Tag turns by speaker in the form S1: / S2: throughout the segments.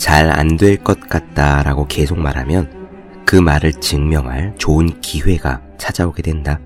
S1: 잘 안 될 것 같다 라고 계속 말하면 그 말을 증명할 좋은 기회가 찾아오게 된다.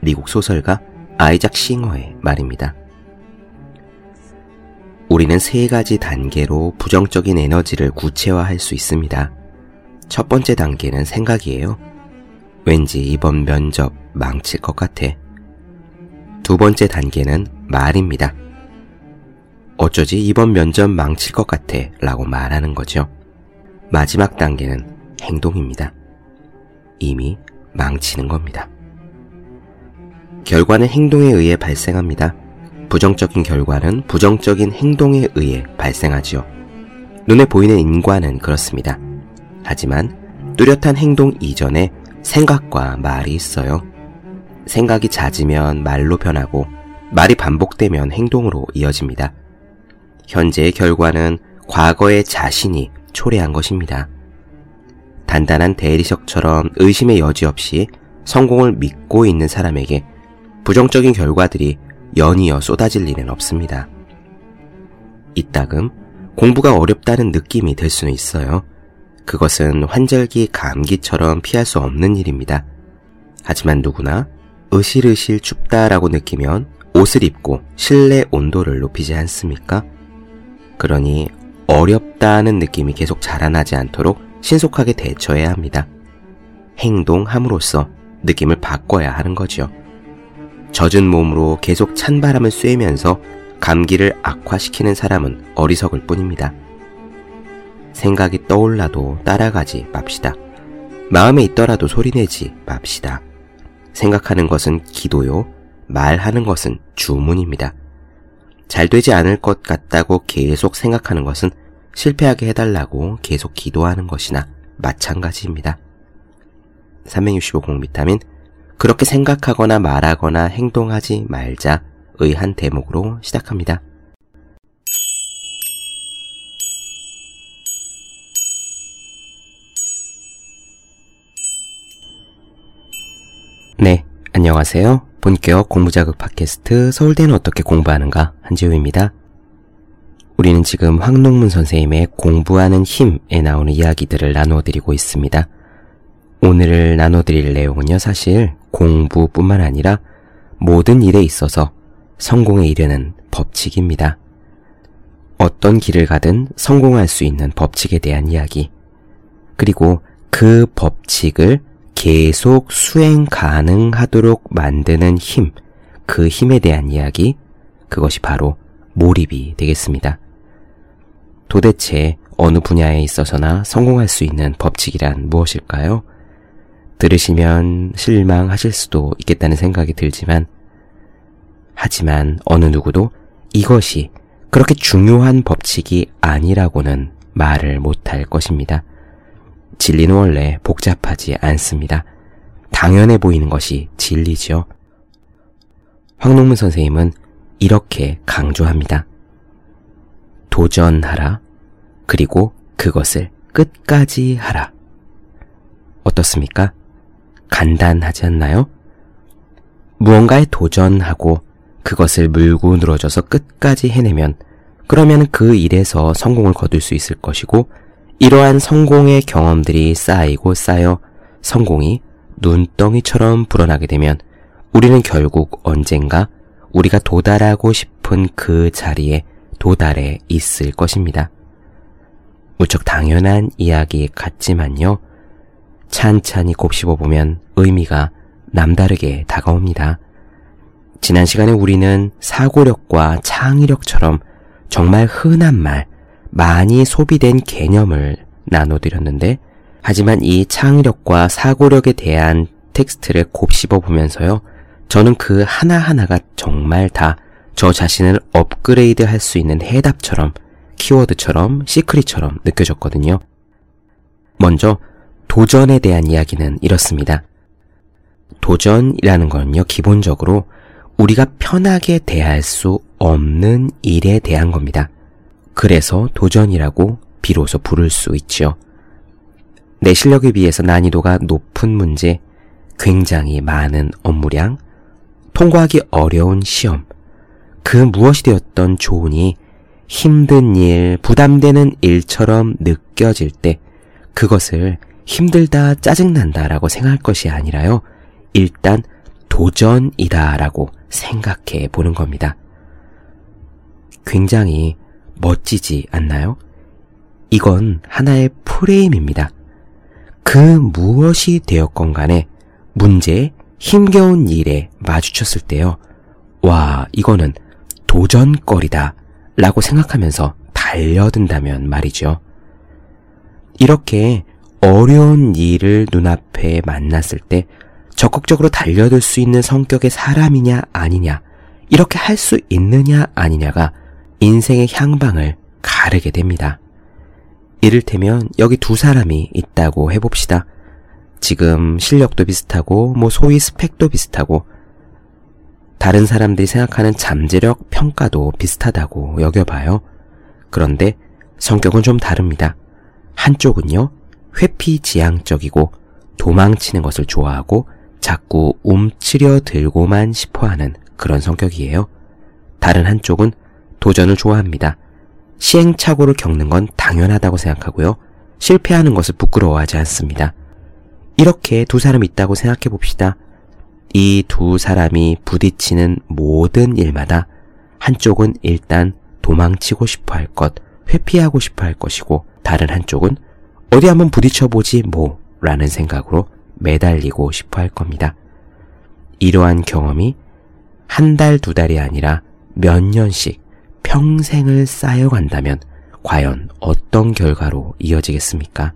S1: 미국 소설가 아이작 싱어의 말입니다. 우리는 세 가지 단계로 부정적인 에너지를 구체화할 수 있습니다. 첫 번째 단계는 생각이에요. 왠지 이번 면접 망칠 것 같아. 두 번째 단계는 말입니다. 어쩌지 이번 면접 망칠 것 같아 라고 말하는 거죠. 마지막 단계는 행동입니다. 이미 망치는 겁니다. 결과는 행동에 의해 발생합니다. 부정적인 결과는 부정적인 행동에 의해 발생하지요. 눈에 보이는 인과는 그렇습니다. 하지만 뚜렷한 행동 이전에 생각과 말이 있어요. 생각이 잦으면 말로 변하고 말이 반복되면 행동으로 이어집니다. 현재의 결과는 과거의 자신이 초래한 것입니다. 단단한 대리석처럼 의심의 여지 없이 성공을 믿고 있는 사람에게 부정적인 결과들이 연이어 쏟아질 리는 없습니다. 이따금 공부가 어렵다는 느낌이 들 수는 있어요. 그것은 환절기 감기처럼 피할 수 없는 일입니다. 하지만 누구나 으실으실 춥다라고 느끼면 옷을 입고 실내 온도를 높이지 않습니까? 그러니 어렵다는 느낌이 계속 자라나지 않도록 신속하게 대처해야 합니다. 행동함으로써 느낌을 바꿔야 하는 거죠. 젖은 몸으로 계속 찬 바람을 쐬면서 감기를 악화시키는 사람은 어리석을 뿐입니다. 생각이 떠올라도 따라가지 맙시다. 마음에 있더라도 소리내지 맙시다. 생각하는 것은 기도요, 말하는 것은 주문입니다. 잘 되지 않을 것 같다고 계속 생각하는 것은 실패하게 해달라고 계속 기도하는 것이나 마찬가지입니다. 365공 비타민 그렇게 생각하거나 말하거나 행동하지 말자 의 한 대목으로 시작합니다. 네, 안녕하세요. 본격 공부자극 팟캐스트 서울대는 어떻게 공부하는가 한지우입니다. 우리는 지금 황농문 선생님의 공부하는 힘에 나오는 이야기들을 나누어 드리고 있습니다. 오늘 나눠 드릴 내용은요, 사실 공부뿐만 아니라 모든 일에 있어서 성공에 이르는 법칙입니다. 어떤 길을 가든 성공할 수 있는 법칙에 대한 이야기, 그리고 그 법칙을 계속 수행 가능하도록 만드는 힘, 그 힘에 대한 이야기, 그것이 바로 몰입이 되겠습니다. 도대체 어느 분야에 있어서나 성공할 수 있는 법칙이란 무엇일까요? 들으시면 실망하실 수도 있겠다는 생각이 들지만, 하지만 어느 누구도 이것이 그렇게 중요한 법칙이 아니라고는 말을 못할 것입니다. 진리는 원래 복잡하지 않습니다. 당연해 보이는 것이 진리지요. 황농문 선생님은 이렇게 강조합니다. 도전하라. 그리고 그것을 끝까지 하라. 어떻습니까? 간단하지 않나요? 무언가에 도전하고 그것을 물고 늘어져서 끝까지 해내면 그러면 그 일에서 성공을 거둘 수 있을 것이고 이러한 성공의 경험들이 쌓이고 쌓여 성공이 눈덩이처럼 불어나게 되면 우리는 결국 언젠가 우리가 도달하고 싶은 그 자리에 도달해 있을 것입니다. 무척 당연한 이야기 같지만요. 찬찬히 곱씹어 보면 의미가 남다르게 다가옵니다. 지난 시간에 우리는 사고력과 창의력처럼 정말 흔한 말, 많이 소비된 개념을 나눠드렸는데, 하지만 이 창의력과 사고력에 대한 텍스트를 곱씹어 보면서요, 저는 그 하나하나가 정말 다 저 자신을 업그레이드 할 수 있는 해답처럼, 키워드처럼, 시크릿처럼 느껴졌거든요. 먼저, 도전에 대한 이야기는 이렇습니다. 도전이라는 건요, 기본적으로 우리가 편하게 대할 수 없는 일에 대한 겁니다. 그래서 도전이라고 비로소 부를 수 있죠. 내 실력에 비해서 난이도가 높은 문제, 굉장히 많은 업무량, 통과하기 어려운 시험, 그 무엇이 되었던 좋으니 힘든 일, 부담되는 일처럼 느껴질 때 그것을 힘들다, 짜증난다 라고 생각할 것이 아니라요. 일단 도전이다 라고 생각해 보는 겁니다. 굉장히 멋지지 않나요? 이건 하나의 프레임입니다. 그 무엇이 되었건 간에 문제, 힘겨운 일에 마주쳤을 때요. 와, 이거는 도전거리다 라고 생각하면서 달려든다면 말이죠. 이렇게 어려운 일을 눈앞에 만났을 때 적극적으로 달려들 수 있는 성격의 사람이냐 아니냐, 이렇게 할 수 있느냐 아니냐가 인생의 향방을 가르게 됩니다. 이를테면 여기 두 사람이 있다고 해봅시다. 지금 실력도 비슷하고 뭐 소위 스펙도 비슷하고 다른 사람들이 생각하는 잠재력 평가도 비슷하다고 여겨봐요. 그런데 성격은 좀 다릅니다. 한쪽은요, 회피지향적이고 도망치는 것을 좋아하고 자꾸 움츠려 들고만 싶어 하는 그런 성격이에요. 다른 한쪽은 도전을 좋아합니다. 시행착오를 겪는 건 당연하다고 생각하고요. 실패하는 것을 부끄러워하지 않습니다. 이렇게 두 사람이 있다고 생각해 봅시다. 이 두 사람이 부딪히는 모든 일마다 한쪽은 일단 도망치고 싶어 할 것, 회피하고 싶어 할 것이고, 다른 한쪽은 어디 한번 부딪혀보지 뭐, 라는 생각으로 매달리고 싶어 할 겁니다. 이러한 경험이 한 달, 두 달이 아니라 몇 년씩 평생을 쌓여간다면 과연 어떤 결과로 이어지겠습니까?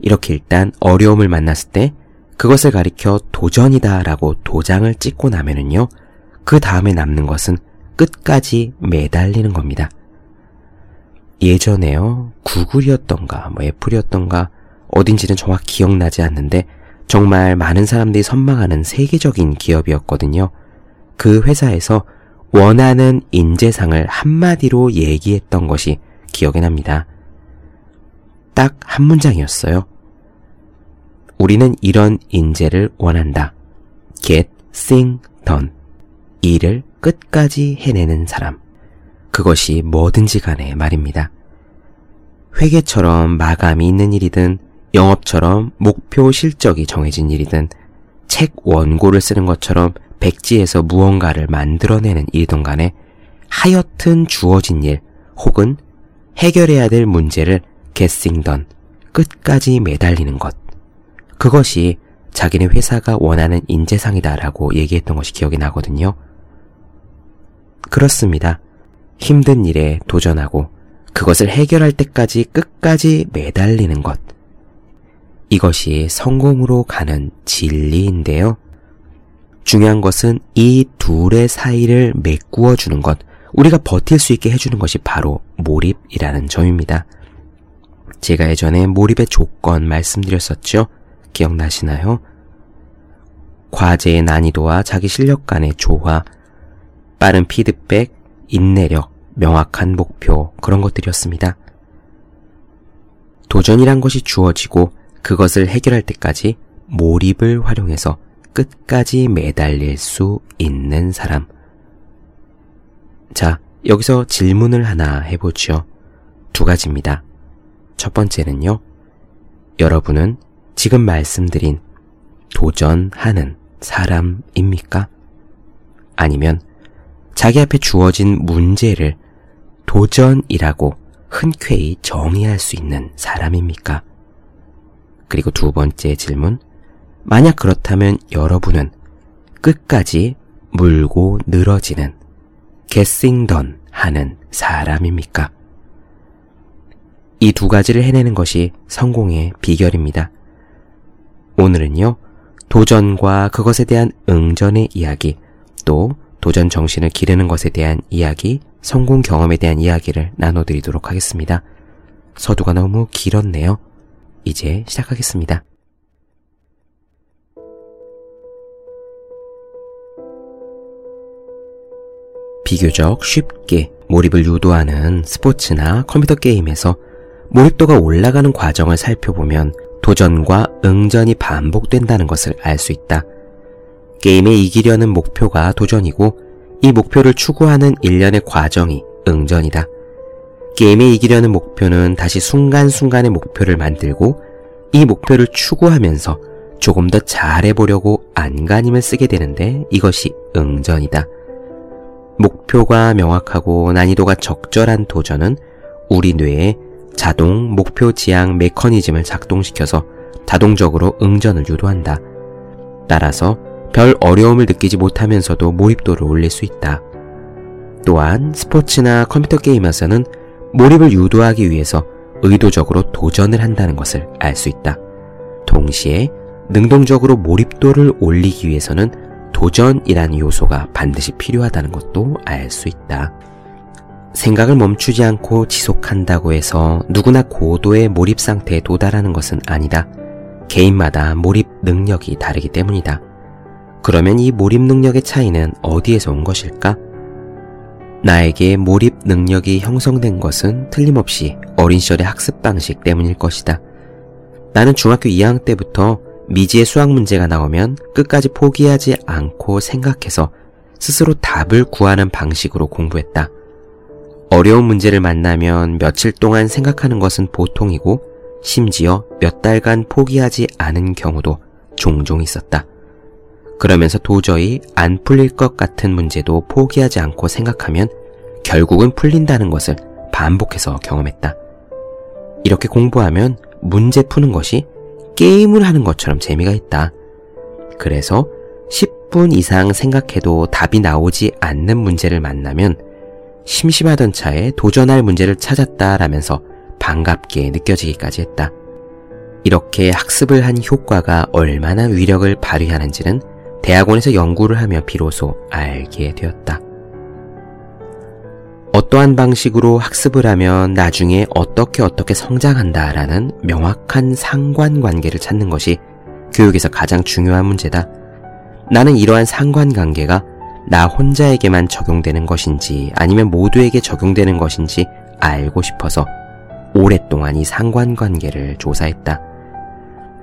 S1: 이렇게 일단 어려움을 만났을 때 그것을 가리켜 도전이다 라고 도장을 찍고 나면은요, 그 다음에 남는 것은 끝까지 매달리는 겁니다. 예전에요, 구글이었던가, 뭐 애플이었던가, 어딘지는 정확히 기억나지 않는데, 정말 많은 사람들이 선망하는 세계적인 기업이었거든요. 그 회사에서 원하는 인재상을 한마디로 얘기했던 것이 기억에 납니다. 딱 한 문장이었어요. 우리는 이런 인재를 원한다. get thing done. 일을 끝까지 해내는 사람. 그것이 뭐든지 간에 말입니다. 회계처럼 마감이 있는 일이든 영업처럼 목표 실적이 정해진 일이든 책 원고를 쓰는 것처럼 백지에서 무언가를 만들어내는 일이든 간에 하여튼 주어진 일 혹은 해결해야 될 문제를 개싱던 끝까지 매달리는 것. 그것이 자기네 회사가 원하는 인재상이다라고 얘기했던 것이 기억이 나거든요. 그렇습니다. 힘든 일에 도전하고 그것을 해결할 때까지 끝까지 매달리는 것. 이것이 성공으로 가는 진리인데요. 중요한 것은 이 둘의 사이를 메꾸어 주는 것, 우리가 버틸 수 있게 해주는 것이 바로 몰입이라는 점입니다. 제가 예전에 몰입의 조건 말씀드렸었죠? 기억나시나요? 과제의 난이도와 자기 실력 간의 조화, 빠른 피드백, 인내력, 명확한 목표, 그런 것들이었습니다. 도전이란 것이 주어지고 그것을 해결할 때까지 몰입을 활용해서 끝까지 매달릴 수 있는 사람. 자, 여기서 질문을 하나 해보죠. 두 가지입니다. 첫 번째는요. 여러분은 지금 말씀드린 도전하는 사람입니까? 아니면 자기 앞에 주어진 문제를 도전이라고 흔쾌히 정의할 수 있는 사람입니까? 그리고 두 번째 질문. 만약 그렇다면 여러분은 끝까지 물고 늘어지는 getting 하는 사람입니까? 이 두 가지를 해내는 것이 성공의 비결입니다. 오늘은요, 도전과 그것에 대한 응전의 이야기, 또 도전 정신을 기르는 것에 대한 이야기, 성공 경험에 대한 이야기를 나눠드리도록 하겠습니다. 서두가 너무 길었네요. 이제 시작하겠습니다. 비교적 쉽게 몰입을 유도하는 스포츠나 컴퓨터 게임에서 몰입도가 올라가는 과정을 살펴보면 도전과 응전이 반복된다는 것을 알 수 있다. 게임에 이기려는 목표가 도전이고 이 목표를 추구하는 일련의 과정이 응전이다. 게임에 이기려는 목표는 다시 순간순간의 목표를 만들고 이 목표를 추구하면서 조금 더 잘해보려고 안간힘을 쓰게 되는데 이것이 응전이다. 목표가 명확하고 난이도가 적절한 도전은 우리 뇌에 자동 목표 지향 메커니즘을 작동시켜서 자동적으로 응전을 유도한다. 따라서 별 어려움을 느끼지 못하면서도 몰입도를 올릴 수 있다. 또한 스포츠나 컴퓨터 게임에서는 몰입을 유도하기 위해서 의도적으로 도전을 한다는 것을 알 수 있다. 동시에 능동적으로 몰입도를 올리기 위해서는 도전이라는 요소가 반드시 필요하다는 것도 알 수 있다. 생각을 멈추지 않고 지속한다고 해서 누구나 고도의 몰입 상태에 도달하는 것은 아니다. 개인마다 몰입 능력이 다르기 때문이다. 그러면 이 몰입 능력의 차이는 어디에서 온 것일까? 나에게 몰입 능력이 형성된 것은 틀림없이 어린 시절의 학습 방식 때문일 것이다. 나는 중학교 2학년 때부터 미지의 수학 문제가 나오면 끝까지 포기하지 않고 생각해서 스스로 답을 구하는 방식으로 공부했다. 어려운 문제를 만나면 며칠 동안 생각하는 것은 보통이고 심지어 몇 달간 포기하지 않은 경우도 종종 있었다. 그러면서 도저히 안 풀릴 것 같은 문제도 포기하지 않고 생각하면 결국은 풀린다는 것을 반복해서 경험했다. 이렇게 공부하면 문제 푸는 것이 게임을 하는 것처럼 재미가 있다. 그래서 10분 이상 생각해도 답이 나오지 않는 문제를 만나면 심심하던 차에 도전할 문제를 찾았다라면서 반갑게 느껴지기까지 했다. 이렇게 학습을 한 효과가 얼마나 위력을 발휘하는지는 대학원에서 연구를 하며 비로소 알게 되었다. 어떠한 방식으로 학습을 하면 나중에 어떻게 어떻게 성장한다라는 명확한 상관관계를 찾는 것이 교육에서 가장 중요한 문제다. 나는 이러한 상관관계가 나 혼자에게만 적용되는 것인지 아니면 모두에게 적용되는 것인지 알고 싶어서 오랫동안 이 상관관계를 조사했다.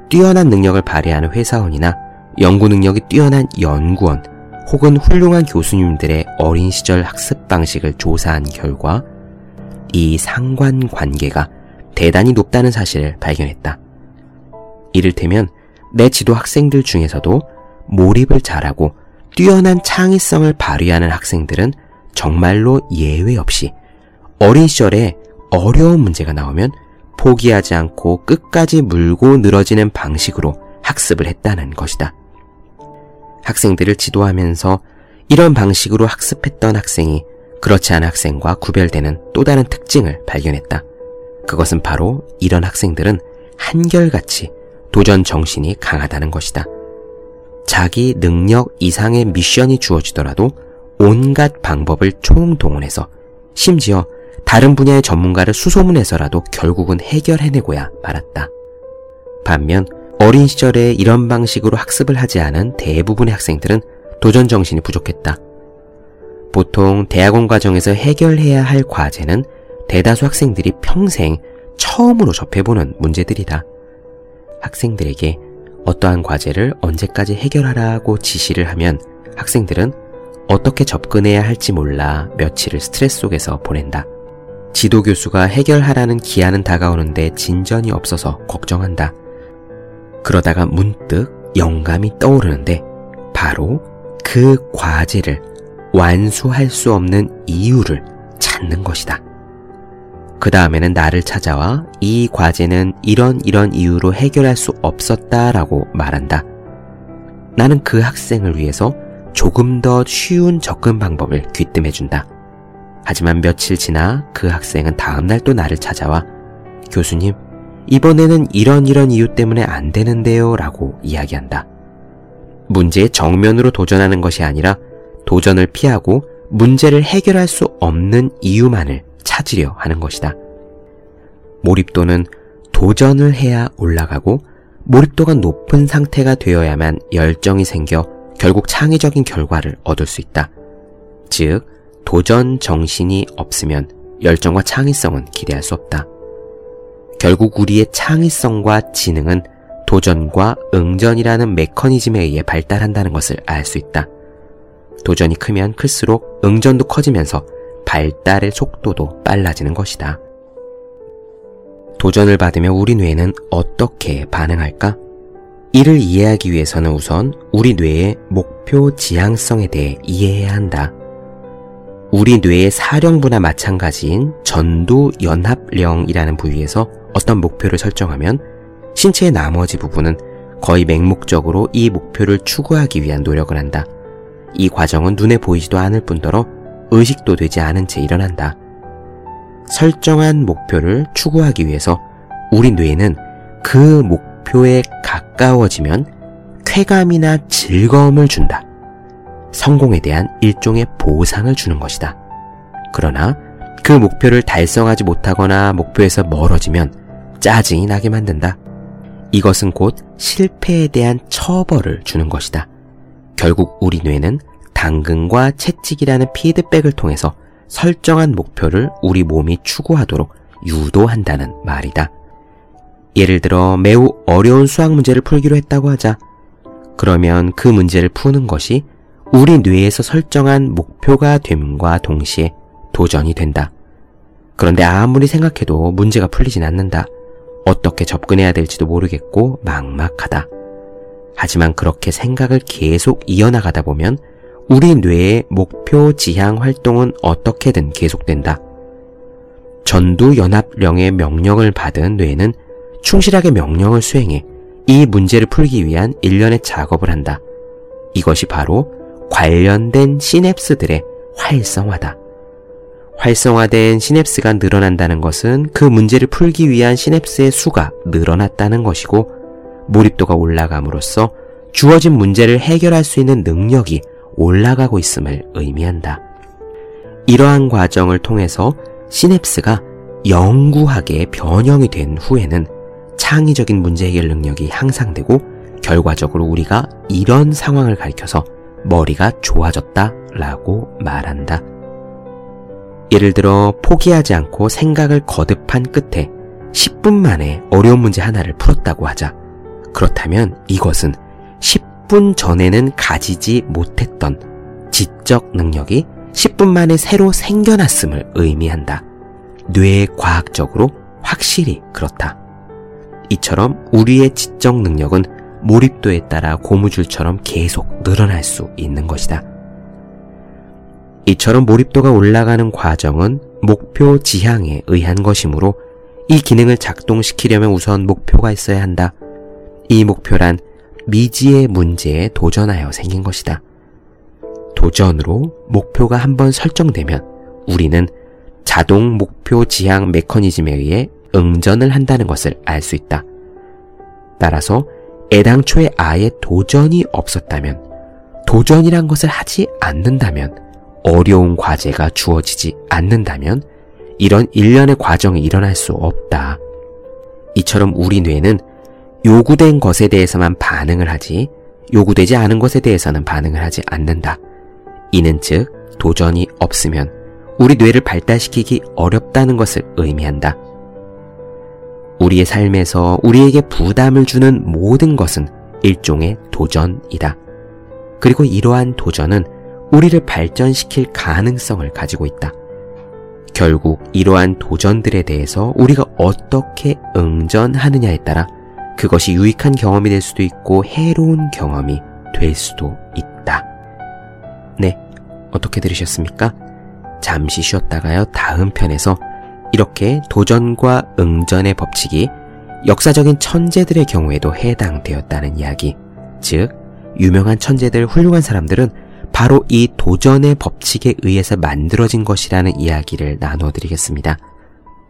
S1: 뛰어난 능력을 발휘하는 회사원이나 연구 능력이 뛰어난 연구원 혹은 훌륭한 교수님들의 어린 시절 학습 방식을 조사한 결과 이 상관 관계가 대단히 높다는 사실을 발견했다. 이를테면 내 지도 학생들 중에서도 몰입을 잘하고 뛰어난 창의성을 발휘하는 학생들은 정말로 예외 없이 어린 시절에 어려운 문제가 나오면 포기하지 않고 끝까지 물고 늘어지는 방식으로 학습을 했다는 것이다. 학생들을 지도하면서 이런 방식으로 학습했던 학생이 그렇지 않은 학생과 구별되는 또 다른 특징을 발견했다. 그것은 바로 이런 학생들은 한결같이 도전 정신이 강하다는 것이다. 자기 능력 이상의 미션이 주어지더라도 온갖 방법을 총동원해서 심지어 다른 분야의 전문가를 수소문해서라도 결국은 해결해내고야 말았다. 반면 어린 시절에 이런 방식으로 학습을 하지 않은 대부분의 학생들은 도전 정신이 부족했다. 보통 대학원 과정에서 해결해야 할 과제는 대다수 학생들이 평생 처음으로 접해보는 문제들이다. 학생들에게 어떠한 과제를 언제까지 해결하라고 지시를 하면 학생들은 어떻게 접근해야 할지 몰라 며칠을 스트레스 속에서 보낸다. 지도 교수가 해결하라는 기한은 다가오는데 진전이 없어서 걱정한다. 그러다가 문득 영감이 떠오르는데 바로 그 과제를 완수할 수 없는 이유를 찾는 것이다. 그 다음에는 나를 찾아와 이 과제는 이런 이런 이유로 해결할 수 없었다라고 말한다. 나는 그 학생을 위해서 조금 더 쉬운 접근 방법을 귀뜸해준다. 하지만 며칠 지나 그 학생은 다음날 또 나를 찾아와 교수님, 이번에는 이런 이런 이유 때문에 안 되는데요 라고 이야기한다. 문제의 정면으로 도전하는 것이 아니라 도전을 피하고 문제를 해결할 수 없는 이유만을 찾으려 하는 것이다. 몰입도는 도전을 해야 올라가고 몰입도가 높은 상태가 되어야만 열정이 생겨 결국 창의적인 결과를 얻을 수 있다. 즉, 도전 정신이 없으면 열정과 창의성은 기대할 수 없다. 결국 우리의 창의성과 지능은 도전과 응전이라는 메커니즘에 의해 발달한다는 것을 알 수 있다. 도전이 크면 클수록 응전도 커지면서 발달의 속도도 빨라지는 것이다. 도전을 받으며 우리 뇌는 어떻게 반응할까? 이를 이해하기 위해서는 우선 우리 뇌의 목표 지향성에 대해 이해해야 한다. 우리 뇌의 사령부나 마찬가지인 전두 연합령이라는 부위에서 어떤 목표를 설정하면 신체의 나머지 부분은 거의 맹목적으로 이 목표를 추구하기 위한 노력을 한다. 이 과정은 눈에 보이지도 않을 뿐더러 의식도 되지 않은 채 일어난다. 설정한 목표를 추구하기 위해서 우리 뇌는 그 목표에 가까워지면 쾌감이나 즐거움을 준다. 성공에 대한 일종의 보상을 주는 것이다. 그러나 그 목표를 달성하지 못하거나 목표에서 멀어지면 짜증이 나게 만든다. 이것은 곧 실패에 대한 처벌을 주는 것이다. 결국 우리 뇌는 당근과 채찍이라는 피드백을 통해서 설정한 목표를 우리 몸이 추구하도록 유도한다는 말이다. 예를 들어 매우 어려운 수학 문제를 풀기로 했다고 하자. 그러면 그 문제를 푸는 것이 우리 뇌에서 설정한 목표가 됨과 동시에 도전이 된다. 그런데 아무리 생각해도 문제가 풀리진 않는다. 어떻게 접근해야 될지도 모르겠고 막막하다. 하지만 그렇게 생각을 계속 이어나가다 보면 우리 뇌의 목표 지향 활동은 어떻게든 계속된다. 전두연합령의 명령을 받은 뇌는 충실하게 명령을 수행해 이 문제를 풀기 위한 일련의 작업을 한다. 이것이 바로 관련된 시냅스들의 활성화다. 활성화된 시냅스가 늘어난다는 것은 그 문제를 풀기 위한 시냅스의 수가 늘어났다는 것이고 몰입도가 올라감으로써 주어진 문제를 해결할 수 있는 능력이 올라가고 있음을 의미한다. 이러한 과정을 통해서 시냅스가 영구하게 변형이 된 후에는 창의적인 문제 해결 능력이 향상되고 결과적으로 우리가 이런 상황을 가리켜서 머리가 좋아졌다 라고 말한다. 예를 들어 포기하지 않고 생각을 거듭한 끝에 10분 만에 어려운 문제 하나를 풀었다고 하자. 그렇다면 이것은 10분 전에는 가지지 못했던 지적 능력이 10분 만에 새로 생겨났음을 의미한다. 뇌 과학적으로 확실히 그렇다. 이처럼 우리의 지적 능력은 몰입도에 따라 고무줄처럼 계속 늘어날 수 있는 것이다. 이처럼 몰입도가 올라가는 과정은 목표 지향에 의한 것이므로 이 기능을 작동시키려면 우선 목표가 있어야 한다. 이 목표란 미지의 문제에 도전하여 생긴 것이다. 도전으로 목표가 한번 설정되면 우리는 자동 목표 지향 메커니즘에 의해 응전을 한다는 것을 알 수 있다. 따라서 애당초에 아예 도전이 없었다면, 도전이란 것을 하지 않는다면, 어려운 과제가 주어지지 않는다면, 이런 일련의 과정이 일어날 수 없다. 이처럼 우리 뇌는 요구된 것에 대해서만 반응을 하지, 요구되지 않은 것에 대해서는 반응을 하지 않는다. 이는 즉, 도전이 없으면 우리 뇌를 발달시키기 어렵다는 것을 의미한다. 우리의 삶에서 우리에게 부담을 주는 모든 것은 일종의 도전이다. 그리고 이러한 도전은 우리를 발전시킬 가능성을 가지고 있다. 결국 이러한 도전들에 대해서 우리가 어떻게 응전하느냐에 따라 그것이 유익한 경험이 될 수도 있고 해로운 경험이 될 수도 있다. 네, 어떻게 들으셨습니까? 잠시 쉬었다가요, 다음 편에서 이렇게 도전과 응전의 법칙이 역사적인 천재들의 경우에도 해당되었다는 이야기. 즉, 유명한 천재들, 훌륭한 사람들은 바로 이 도전의 법칙에 의해서 만들어진 것이라는 이야기를 나누어 드리겠습니다.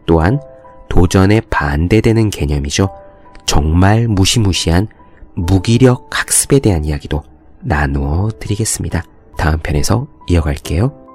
S1: 또한 도전에 반대되는 개념이죠. 정말 무시무시한 무기력 학습에 대한 이야기도 나누어 드리겠습니다. 다음 편에서 이어갈게요.